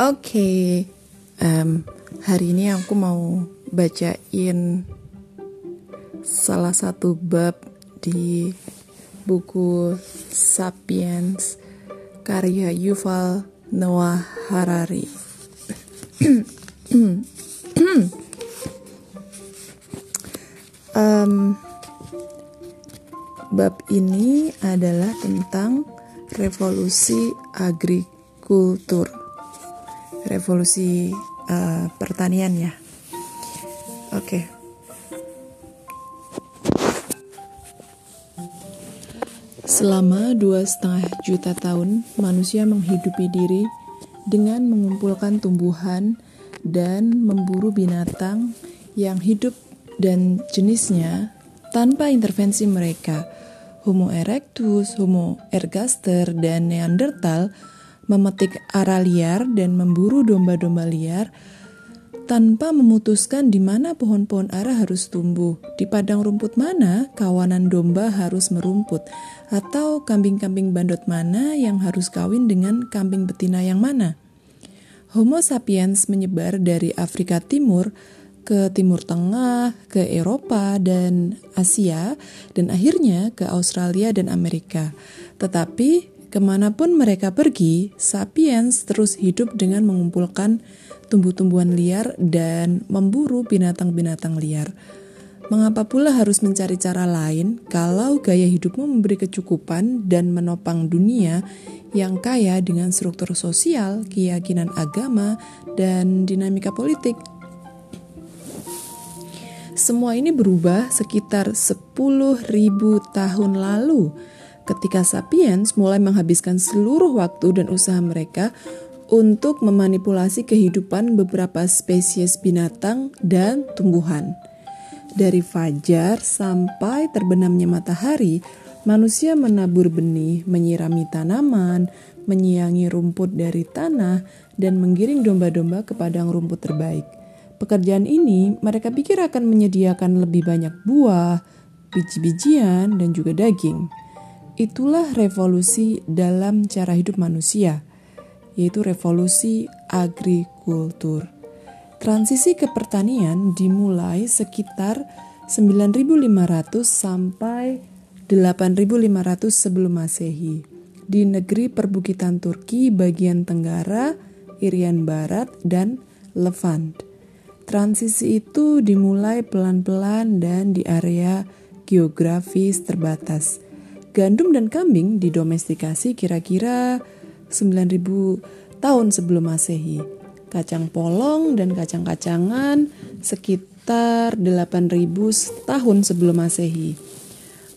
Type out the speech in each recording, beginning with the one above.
Oke, um, hari ini aku mau bacain salah satu bab di buku Sapiens karya Yuval Noah Harari. um, bab ini adalah tentang revolusi agrikultur, revolusi uh, pertanian ya. Oke. Okay. Selama dua setengah juta tahun, manusia menghidupi diri dengan mengumpulkan tumbuhan dan memburu binatang yang hidup dan jenisnya tanpa intervensi mereka. Homo erectus, Homo ergaster, dan Neanderthal memetik ara liar dan memburu domba-domba liar tanpa memutuskan di mana pohon-pohon ara harus tumbuh, di padang rumput mana kawanan domba harus merumput, atau kambing-kambing bandot mana yang harus kawin dengan kambing betina yang mana. Homo sapiens menyebar dari Afrika Timur ke Timur Tengah, ke Eropa dan Asia, dan akhirnya ke Australia dan Amerika. Tetapi ke mana pun mereka pergi, sapiens terus hidup dengan mengumpulkan tumbuh-tumbuhan liar, dan memburu binatang-binatang liar. Mengapa pula harus mencari cara lain kalau gaya hidupmu memberi kecukupan dan menopang dunia yang kaya dengan struktur sosial, keyakinan agama, dan dinamika politik? Semua ini berubah sekitar 10.000 tahun lalu ketika sapiens mulai menghabiskan seluruh waktu dan usaha mereka untuk memanipulasi kehidupan beberapa spesies binatang dan tumbuhan. Dari fajar sampai terbenamnya matahari, manusia menabur benih, menyirami tanaman, menyiangi rumput dari tanah, dan menggiring domba-domba ke padang rumput terbaik. Pekerjaan ini mereka pikir akan menyediakan lebih banyak buah, biji-bijian, dan juga daging. Itulah revolusi dalam cara hidup manusia yaitu revolusi agrikultur. Transisi ke pertanian dimulai sekitar 9500 sampai 8500 sebelum Masehi di negeri perbukitan Turki bagian tenggara, Irian Barat, dan Levant. Transisi itu dimulai pelan-pelan dan di area geografis terbatas. Gandum dan kambing didomestikasi kira-kira 9000 tahun sebelum Masehi. Kacang polong dan kacang-kacangan sekitar 8000 tahun sebelum Masehi.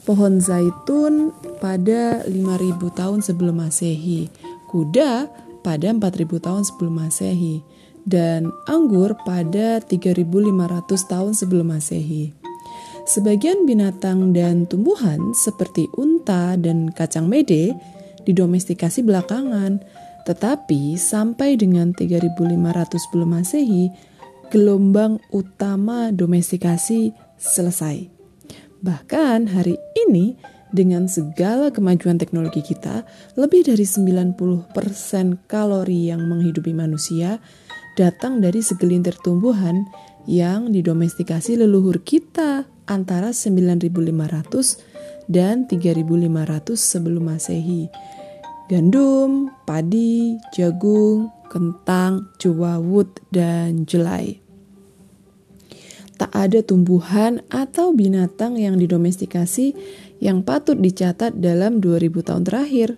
Pohon zaitun pada 5000 tahun sebelum Masehi. Kuda pada 4000 tahun sebelum Masehi dan anggur pada 3500 tahun sebelum Masehi. Sebagian binatang dan tumbuhan seperti unta dan kacang mede didomestikasi belakangan, tetapi sampai dengan 3500 sebelum Masehi, gelombang utama domestikasi selesai. Bahkan hari ini dengan segala kemajuan teknologi kita, lebih dari 90% kalori yang menghidupi manusia datang dari segelintir tumbuhan yang didomestikasi leluhur kita antara 9500 dan 3500 sebelum Masehi gandum, padi, jagung, kentang, jewawut, dan jelai. Tak ada tumbuhan atau binatang yang didomestikasi yang patut dicatat dalam 2000 tahun terakhir.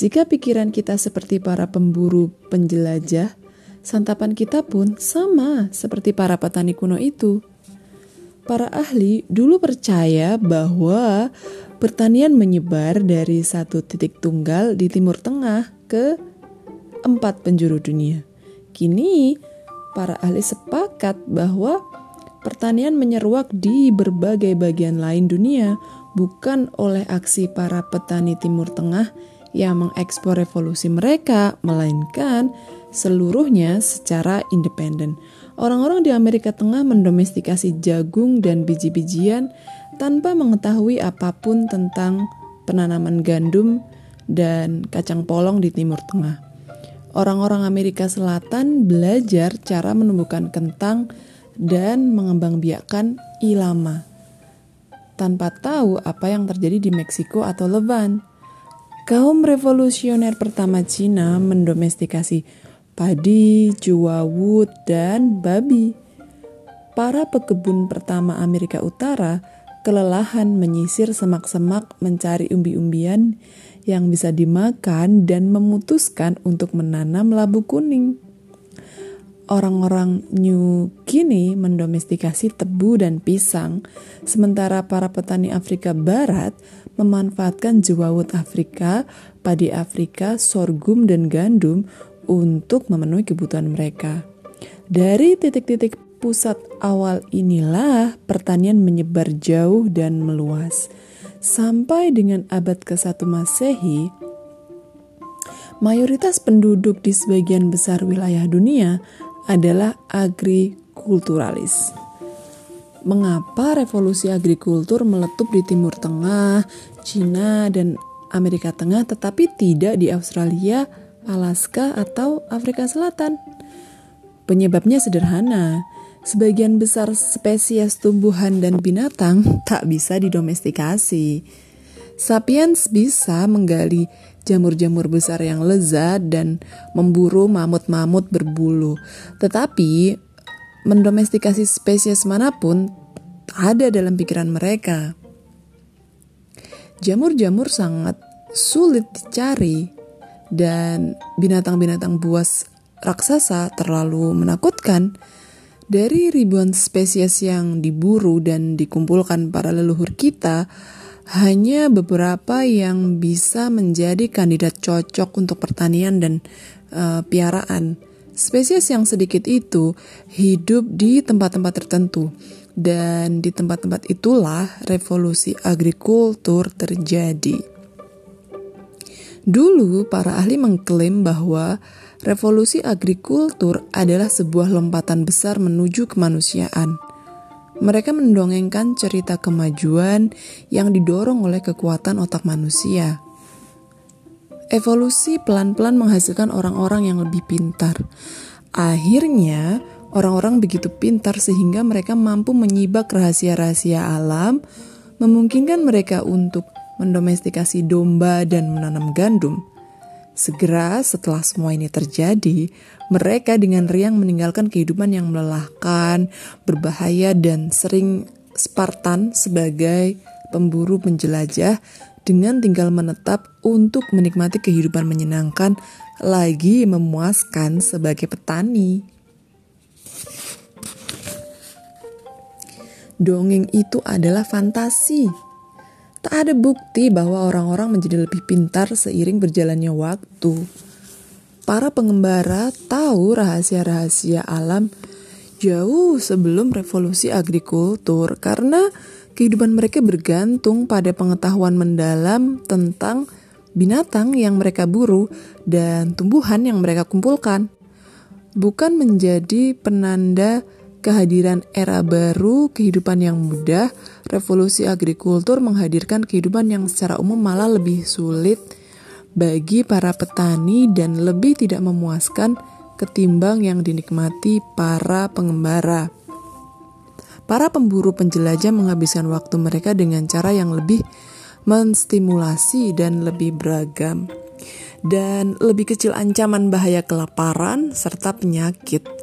Jika pikiran kita seperti para pemburu penjelajah, santapan kita pun sama seperti para petani kuno itu. Para ahli dulu percaya bahwa pertanian menyebar dari satu titik tunggal di Timur Tengah ke empat penjuru dunia. Kini, para ahli sepakat bahwa pertanian menyeruak di berbagai bagian lain dunia, bukan oleh aksi para petani Timur Tengah yang mengekspor revolusi mereka, melainkan seluruhnya secara independen. Orang-orang di Amerika Tengah mendomestikasi jagung dan biji-bijian tanpa mengetahui apa pun tentang penanaman gandum dan kacang polong di Timur Tengah. orang-orang Amerika Selatan belajar cara menumbuhkan kentang dan mengembangbiakkan ilama tanpa tahu apa yang terjadi di Meksiko atau Levan. Kaum revolusioner pertama Cina mendomestikasi padi, juawut, dan babi. Para pekebun pertama Amerika Utara kelelahan menyisir semak-semak mencari umbi-umbian yang bisa dimakan dan memutuskan untuk menanam labu kuning. Orang-orang New Guinea mendomestikasi tebu dan pisang, sementara para petani Afrika Barat memanfaatkan jewawut Afrika, padi Afrika, sorghum, dan gandum untuk memenuhi kebutuhan mereka. Dari titik-titik pusat awal inilah pertanian menyebar jauh dan meluas. Sampai dengan abad ke-1 Masehi, mayoritas penduduk di sebagian besar wilayah dunia adalah agrikulturalis. Mengapa revolusi agrikultur meletup di Timur Tengah, Cina, dan Amerika Tengah tetapi tidak di Australia, Alaska, atau Afrika Selatan? Penyebabnya sederhana. Sebagian besar spesies tumbuhan dan binatang tak bisa didomestikasi. Sapiens bisa menggali jamur-jamur besar yang lezat dan memburu mamut-mamut berbulu. Tetapi mendomestikasi spesies mana pun ada dalam pikiran mereka. Jamur-jamur sangat sulit dicari dan binatang-binatang buas raksasa terlalu menakutkan. Dari ribuan spesies yang diburu dan dikumpulkan para leluhur kita, hanya beberapa yang bisa menjadi kandidat cocok untuk pertanian dan uh, piaraan. Spesies yang sedikit itu hidup di tempat-tempat tertentu, dan di tempat-tempat itulah revolusi agrikultur terjadi. Dulu, para ahli mengklaim bahwa revolusi agrikultur adalah sebuah lompatan besar menuju kemanusiaan mereka mendongengkan cerita kemajuan yang didorong oleh kekuatan otak manusia. Evolusi pelan-pelan menghasilkan orang-orang yang lebih pintar. Akhirnya, orang-orang begitu pintar sehingga mereka mampu menyibak rahasia-rahasia alam, memungkinkan mereka untuk mendomestikasi domba dan menanam gandum. Segera setelah semua ini terjadi, mereka dengan riang meninggalkan kehidupan yang melelahkan, berbahaya, dan sering Spartan sebagai pemburu penjelajah dengan tinggal menetap untuk menikmati kehidupan menyenangkan lagi memuaskan sebagai petani. Dongeng itu adalah fantasi Tak ada bukti bahwa orang-orang menjadi lebih pintar seiring berjalannya waktu. Para pengembara tahu rahasia-rahasia alam jauh sebelum revolusi agrikultur karena kehidupan mereka bergantung pada pengetahuan mendalam tentang binatang yang mereka buru dan tumbuhan yang mereka kumpulkan. Bukan menjadi penanda kehadiran era baru, kehidupan yang mudah, revolusi agrikultur menghadirkan kehidupan yang secara umum malah lebih sulit bagi para petani dan lebih tidak memuaskan ketimbang yang dinikmati para pengembara. Para pemburu penjelajah menghabiskan waktu mereka dengan cara yang lebih menstimulasi dan lebih beragam, dan lebih kecil ancaman bahaya kelaparan serta penyakit.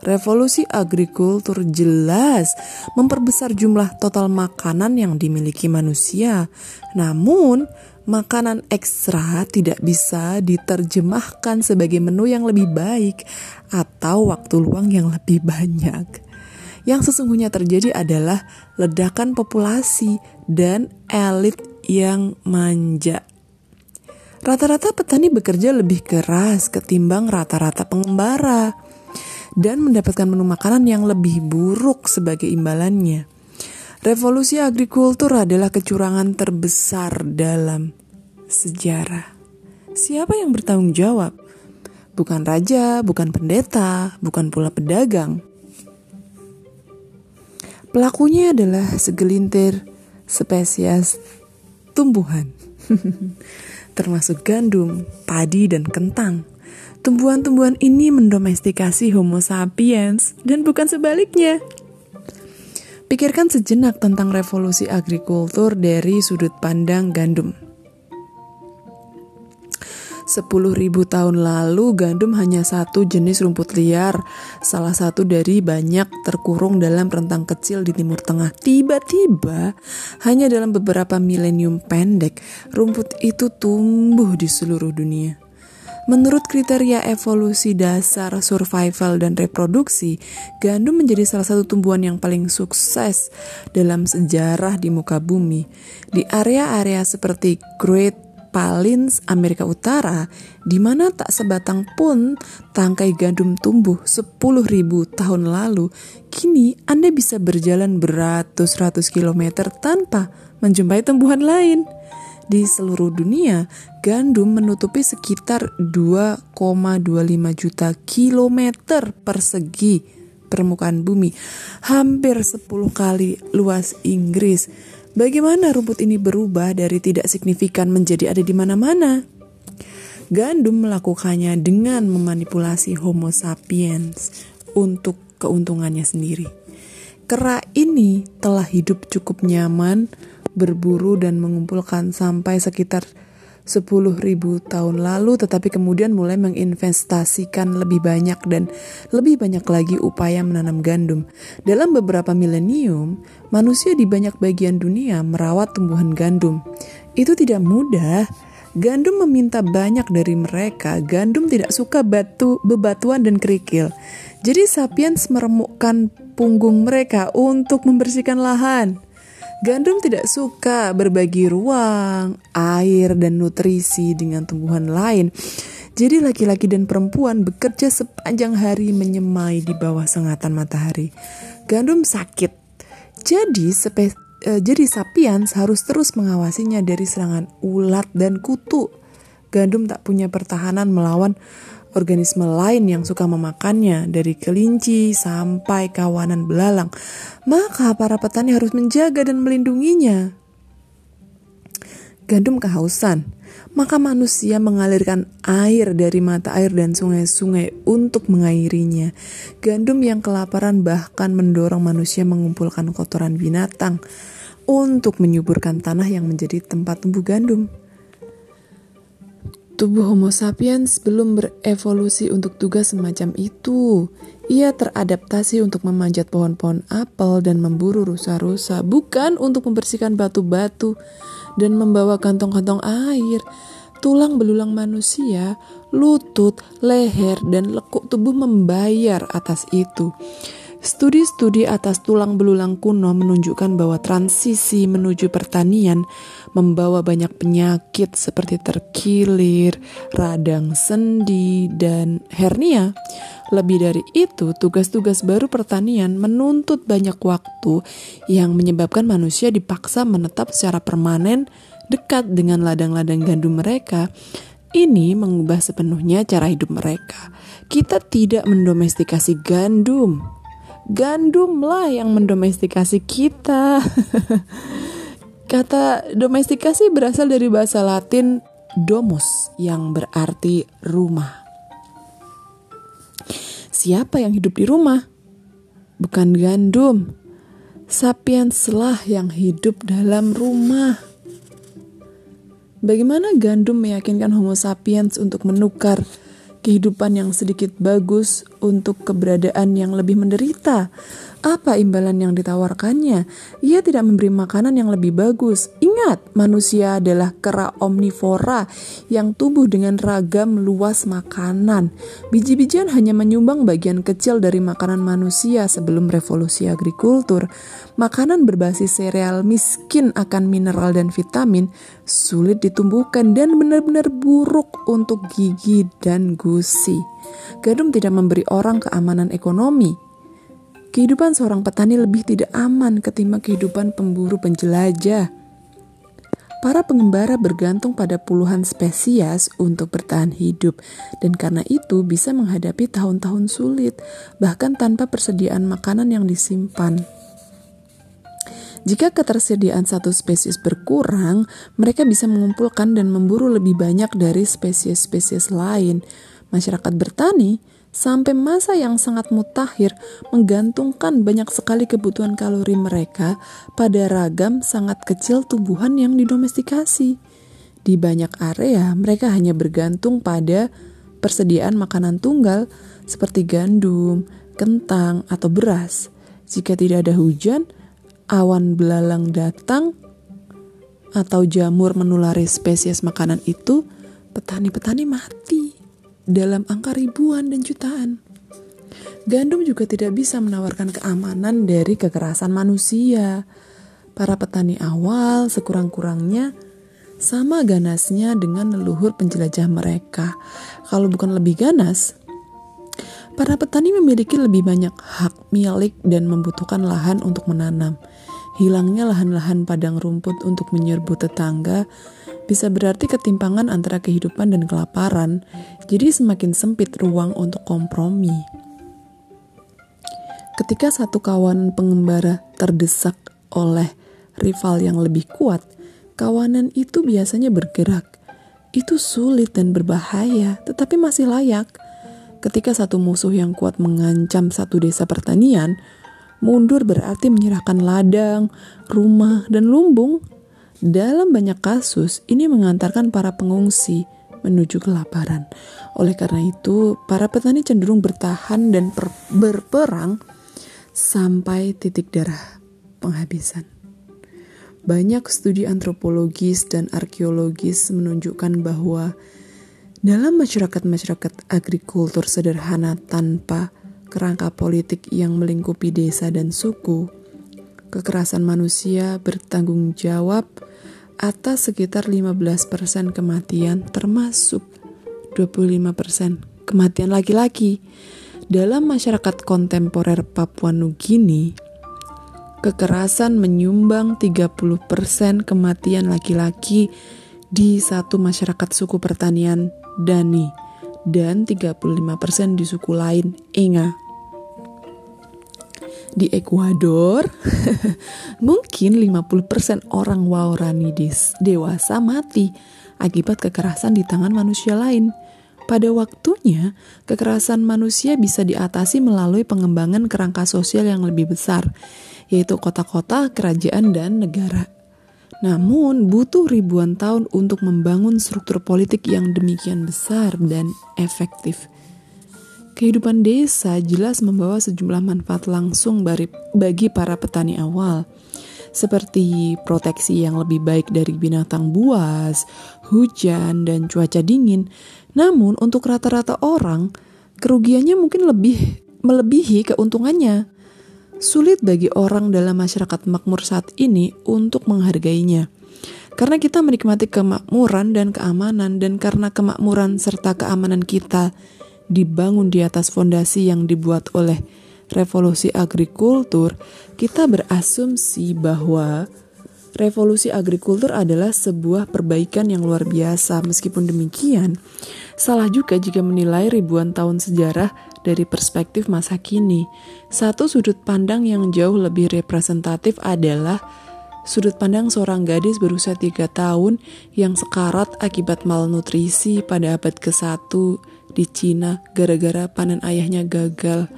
Revolusi agrikultur jelas memperbesar jumlah total makanan yang dimiliki manusia. Namun, makanan ekstra tidak bisa diterjemahkan sebagai menu yang lebih baik atau waktu luang yang lebih banyak. Yang sesungguhnya terjadi adalah ledakan populasi dan elit yang manja. Rata-rata petani bekerja lebih keras ketimbang rata-rata pengembara dan mendapatkan menu makanan yang lebih buruk sebagai imbalannya. Revolusi agrikultur adalah kecurangan terbesar dalam sejarah. Siapa yang bertanggung jawab? Bukan raja, bukan pendeta, bukan pula pedagang. Pelakunya adalah segelintir spesies tumbuhan, termasuk gandum, padi, dan kentang tumbuhan-tumbuhan ini mendomestikasi Homo sapiens dan bukan sebaliknya. Pikirkan sejenak tentang revolusi agrikultur dari sudut pandang gandum. 10.000 tahun lalu gandum hanya satu jenis rumput liar, salah satu dari banyak terkurung dalam rentang kecil di Timur Tengah. Tiba-tiba, hanya dalam beberapa milenium pendek, rumput itu tumbuh di seluruh dunia. Menurut kriteria evolusi dasar survival dan reproduksi, gandum menjadi salah satu tumbuhan yang paling sukses dalam sejarah di muka bumi. Di area-area seperti Great Palins, Amerika Utara, di mana tak sebatang pun tangkai gandum tumbuh 10.000 tahun lalu, kini Anda bisa berjalan beratus-ratus kilometer tanpa menjumpai tumbuhan lain. Di seluruh dunia, gandum menutupi sekitar 2,25 juta kilometer persegi permukaan bumi, hampir 10 kali luas Inggris Bagaimana rumput ini berubah dari tidak signifikan menjadi ada di mana-mana? Gandum melakukannya dengan memanipulasi Homo sapiens untuk keuntungannya sendiri. Kera ini telah hidup cukup nyaman, berburu dan mengumpulkan sampai sekitar 10.000 tahun lalu tetapi kemudian mulai menginvestasikan lebih banyak dan lebih banyak lagi upaya menanam gandum. Dalam beberapa milenium, manusia di banyak bagian dunia merawat tumbuhan gandum. Itu tidak mudah. Gandum meminta banyak dari mereka. Gandum tidak suka batu, bebatuan dan kerikil. Jadi sapiens meremukkan punggung mereka untuk membersihkan lahan. Gandum tidak suka berbagi ruang, air, dan nutrisi dengan tumbuhan lain. Jadi laki-laki dan perempuan bekerja sepanjang hari menyemai di bawah sengatan matahari. Gandum sakit. Jadi spe, eh, jadi sapiens harus terus mengawasinya dari serangan ulat dan kutu. Gandum tak punya pertahanan melawan organisme lain yang suka memakannya, dari kelinci sampai kawanan belalang, maka para petani harus menjaga dan melindunginya. Gandum kehausan, maka manusia mengalirkan air dari mata air dan sungai-sungai untuk mengairinya. Gandum yang kelaparan bahkan mendorong manusia mengumpulkan kotoran binatang untuk menyuburkan tanah yang menjadi tempat tumbuh gandum. Tubuh Homo sapiens belum berevolusi untuk tugas semacam itu. Ia teradaptasi untuk memanjat pohon-pohon apel dan memburu rusa-rusa, bukan untuk membersihkan batu-batu dan membawa kantong-kantong air. Tulang belulang manusia, lutut, leher, dan lekuk tubuh membayar atas itu. Studi-studi atas tulang belulang kuno menunjukkan bahwa transisi menuju pertanian membawa banyak penyakit seperti terkilir, radang sendi, dan hernia. Lebih dari itu, tugas-tugas baru pertanian menuntut banyak waktu yang menyebabkan manusia dipaksa menetap secara permanen dekat dengan ladang-ladang gandum mereka. Ini mengubah sepenuhnya cara hidup mereka. Kita tidak mendomestikasi gandum, gandumlah yang mendomestikasi kita. Kata domestikasi berasal dari bahasa Latin domus yang berarti rumah. Siapa yang hidup di rumah? Bukan gandum. Sapienslah yang hidup dalam rumah. Bagaimana gandum meyakinkan Homo sapiens untuk menukar kehidupan yang sedikit bagus untuk keberadaan yang lebih menderita. Apa imbalan yang ditawarkannya? Ia tidak memberi makanan yang lebih bagus. Ingat, manusia adalah kera omnivora yang tumbuh dengan ragam luas makanan. Biji-bijian hanya menyumbang bagian kecil dari makanan manusia sebelum revolusi agrikultur. Makanan berbasis sereal miskin akan mineral dan vitamin, sulit ditumbuhkan dan benar-benar buruk untuk gigi dan gusi. Gandum tidak memberi orang keamanan ekonomi Kehidupan seorang petani lebih tidak aman ketimbang kehidupan pemburu penjelajah. Para pengembara bergantung pada puluhan spesies untuk bertahan hidup, dan karena itu bisa menghadapi tahun-tahun sulit, bahkan tanpa persediaan makanan yang disimpan. Jika ketersediaan satu spesies berkurang, mereka bisa mengumpulkan dan memburu lebih banyak dari spesies-spesies lain. Masyarakat bertani sampai masa yang sangat mutakhir menggantungkan banyak sekali kebutuhan kalori mereka pada ragam sangat kecil tumbuhan yang didomestikasi. Di banyak area, mereka hanya bergantung pada persediaan makanan tunggal seperti gandum, kentang, atau beras. Jika tidak ada hujan, awan belalang datang atau jamur menulari spesies makanan itu, petani-petani mati dalam angka ribuan dan jutaan. Gandum juga tidak bisa menawarkan keamanan dari kekerasan manusia. Para petani awal sekurang-kurangnya sama ganasnya dengan leluhur penjelajah mereka. Kalau bukan lebih ganas, para petani memiliki lebih banyak hak milik dan membutuhkan lahan untuk menanam. Hilangnya lahan-lahan padang rumput untuk menyerbu tetangga bisa berarti ketimpangan antara kehidupan dan kelaparan, jadi semakin sempit ruang untuk kompromi. Ketika satu kawan pengembara terdesak oleh rival yang lebih kuat, kawanan itu biasanya bergerak. Itu sulit dan berbahaya, tetapi masih layak. Ketika satu musuh yang kuat mengancam satu desa pertanian, mundur berarti menyerahkan ladang, rumah, dan lumbung dalam banyak kasus, ini mengantarkan para pengungsi menuju kelaparan. Oleh karena itu, para petani cenderung bertahan dan berperang sampai titik darah penghabisan. Banyak studi antropologis dan arkeologis menunjukkan bahwa dalam masyarakat-masyarakat agrikultur sederhana tanpa kerangka politik yang melingkupi desa dan suku, kekerasan manusia bertanggung jawab atas sekitar 15% kematian termasuk 25% kematian laki-laki. Dalam masyarakat kontemporer Papua Nugini, kekerasan menyumbang 30% kematian laki-laki di satu masyarakat suku pertanian Dani dan 35% di suku lain Enga di Ekuador mungkin 50% orang Waorani dewasa mati akibat kekerasan di tangan manusia lain. Pada waktunya, kekerasan manusia bisa diatasi melalui pengembangan kerangka sosial yang lebih besar, yaitu kota-kota, kerajaan, dan negara. Namun, butuh ribuan tahun untuk membangun struktur politik yang demikian besar dan efektif. Kehidupan desa jelas membawa sejumlah manfaat langsung bagi para petani awal, seperti proteksi yang lebih baik dari binatang buas, hujan, dan cuaca dingin. Namun, untuk rata-rata orang, kerugiannya mungkin lebih melebihi keuntungannya. Sulit bagi orang dalam masyarakat makmur saat ini untuk menghargainya. Karena kita menikmati kemakmuran dan keamanan, dan karena kemakmuran serta keamanan kita dibangun di atas fondasi yang dibuat oleh revolusi agrikultur, kita berasumsi bahwa revolusi agrikultur adalah sebuah perbaikan yang luar biasa. Meskipun demikian, salah juga jika menilai ribuan tahun sejarah dari perspektif masa kini. Satu sudut pandang yang jauh lebih representatif adalah sudut pandang seorang gadis berusia tiga tahun yang sekarat akibat malnutrisi pada abad ke-1 di Cina gara-gara panen ayahnya gagal.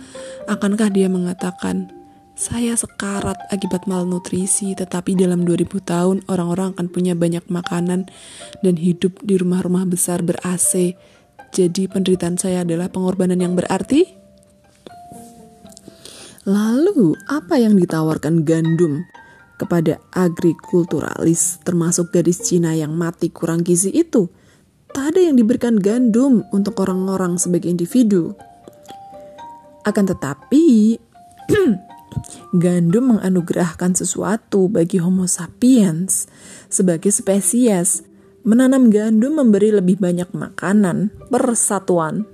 Akankah dia mengatakan, saya sekarat akibat malnutrisi, tetapi dalam 2000 tahun orang-orang akan punya banyak makanan dan hidup di rumah-rumah besar ber-AC. Jadi penderitaan saya adalah pengorbanan yang berarti? Lalu, apa yang ditawarkan gandum kepada agrikulturalis termasuk gadis Cina yang mati kurang gizi itu? Tak ada yang diberikan gandum untuk orang-orang sebagai individu. Akan tetapi, gandum menganugerahkan sesuatu bagi Homo sapiens sebagai spesies. Menanam gandum memberi lebih banyak makanan, persatuan,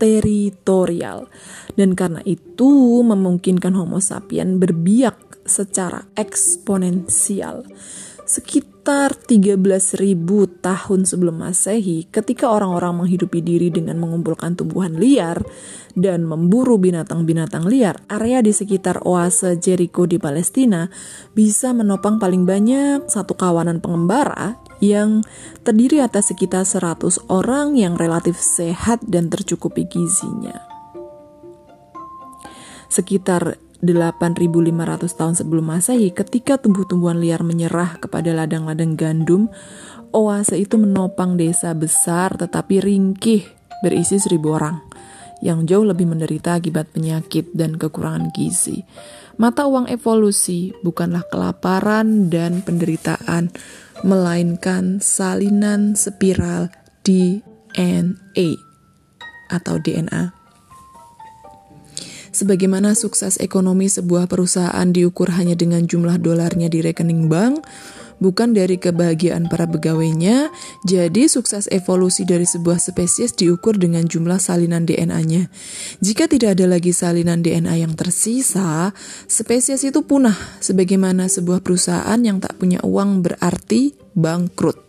teritorial, dan karena itu memungkinkan Homo sapiens berbiak secara eksponensial. Sekitar sekitar 13.000 tahun sebelum Masehi, ketika orang-orang menghidupi diri dengan mengumpulkan tumbuhan liar dan memburu binatang-binatang liar, area di sekitar oase Jericho di Palestina bisa menopang paling banyak satu kawanan pengembara yang terdiri atas sekitar 100 orang yang relatif sehat dan tercukupi gizinya. Sekitar 8.500 tahun sebelum Masehi, ketika tumbuh-tumbuhan liar menyerah kepada ladang-ladang gandum, oase itu menopang desa besar tetapi ringkih berisi seribu orang yang jauh lebih menderita akibat penyakit dan kekurangan gizi. Mata uang evolusi bukanlah kelaparan dan penderitaan, melainkan salinan spiral DNA atau DNA. Sebagaimana sukses ekonomi sebuah perusahaan diukur hanya dengan jumlah dolarnya di rekening bank, bukan dari kebahagiaan para pegawainya. Jadi sukses evolusi dari sebuah spesies diukur dengan jumlah salinan DNA-nya. Jika tidak ada lagi salinan DNA yang tersisa, spesies itu punah sebagaimana sebuah perusahaan yang tak punya uang berarti bangkrut.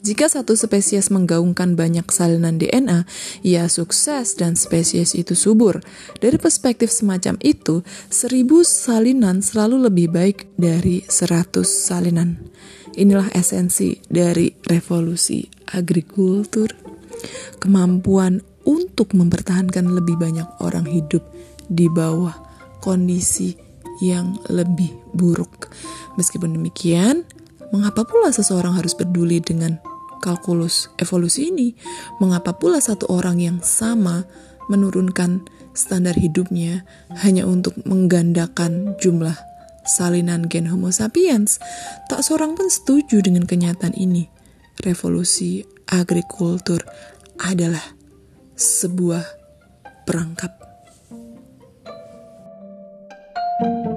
Jika satu spesies menggaungkan banyak salinan DNA, ia sukses dan spesies itu subur. Dari perspektif semacam itu, seribu salinan selalu lebih baik dari seratus salinan. Inilah esensi dari revolusi agrikultur. Kemampuan untuk mempertahankan lebih banyak orang hidup di bawah kondisi yang lebih buruk. Meskipun demikian, mengapa pula seseorang harus peduli dengan kalkulus evolusi ini, mengapa pula satu orang yang sama menurunkan standar hidupnya hanya untuk menggandakan jumlah salinan gen Homo sapiens? Tak seorang pun setuju dengan kenyataan ini. Revolusi agrikultur adalah sebuah perangkap. thank you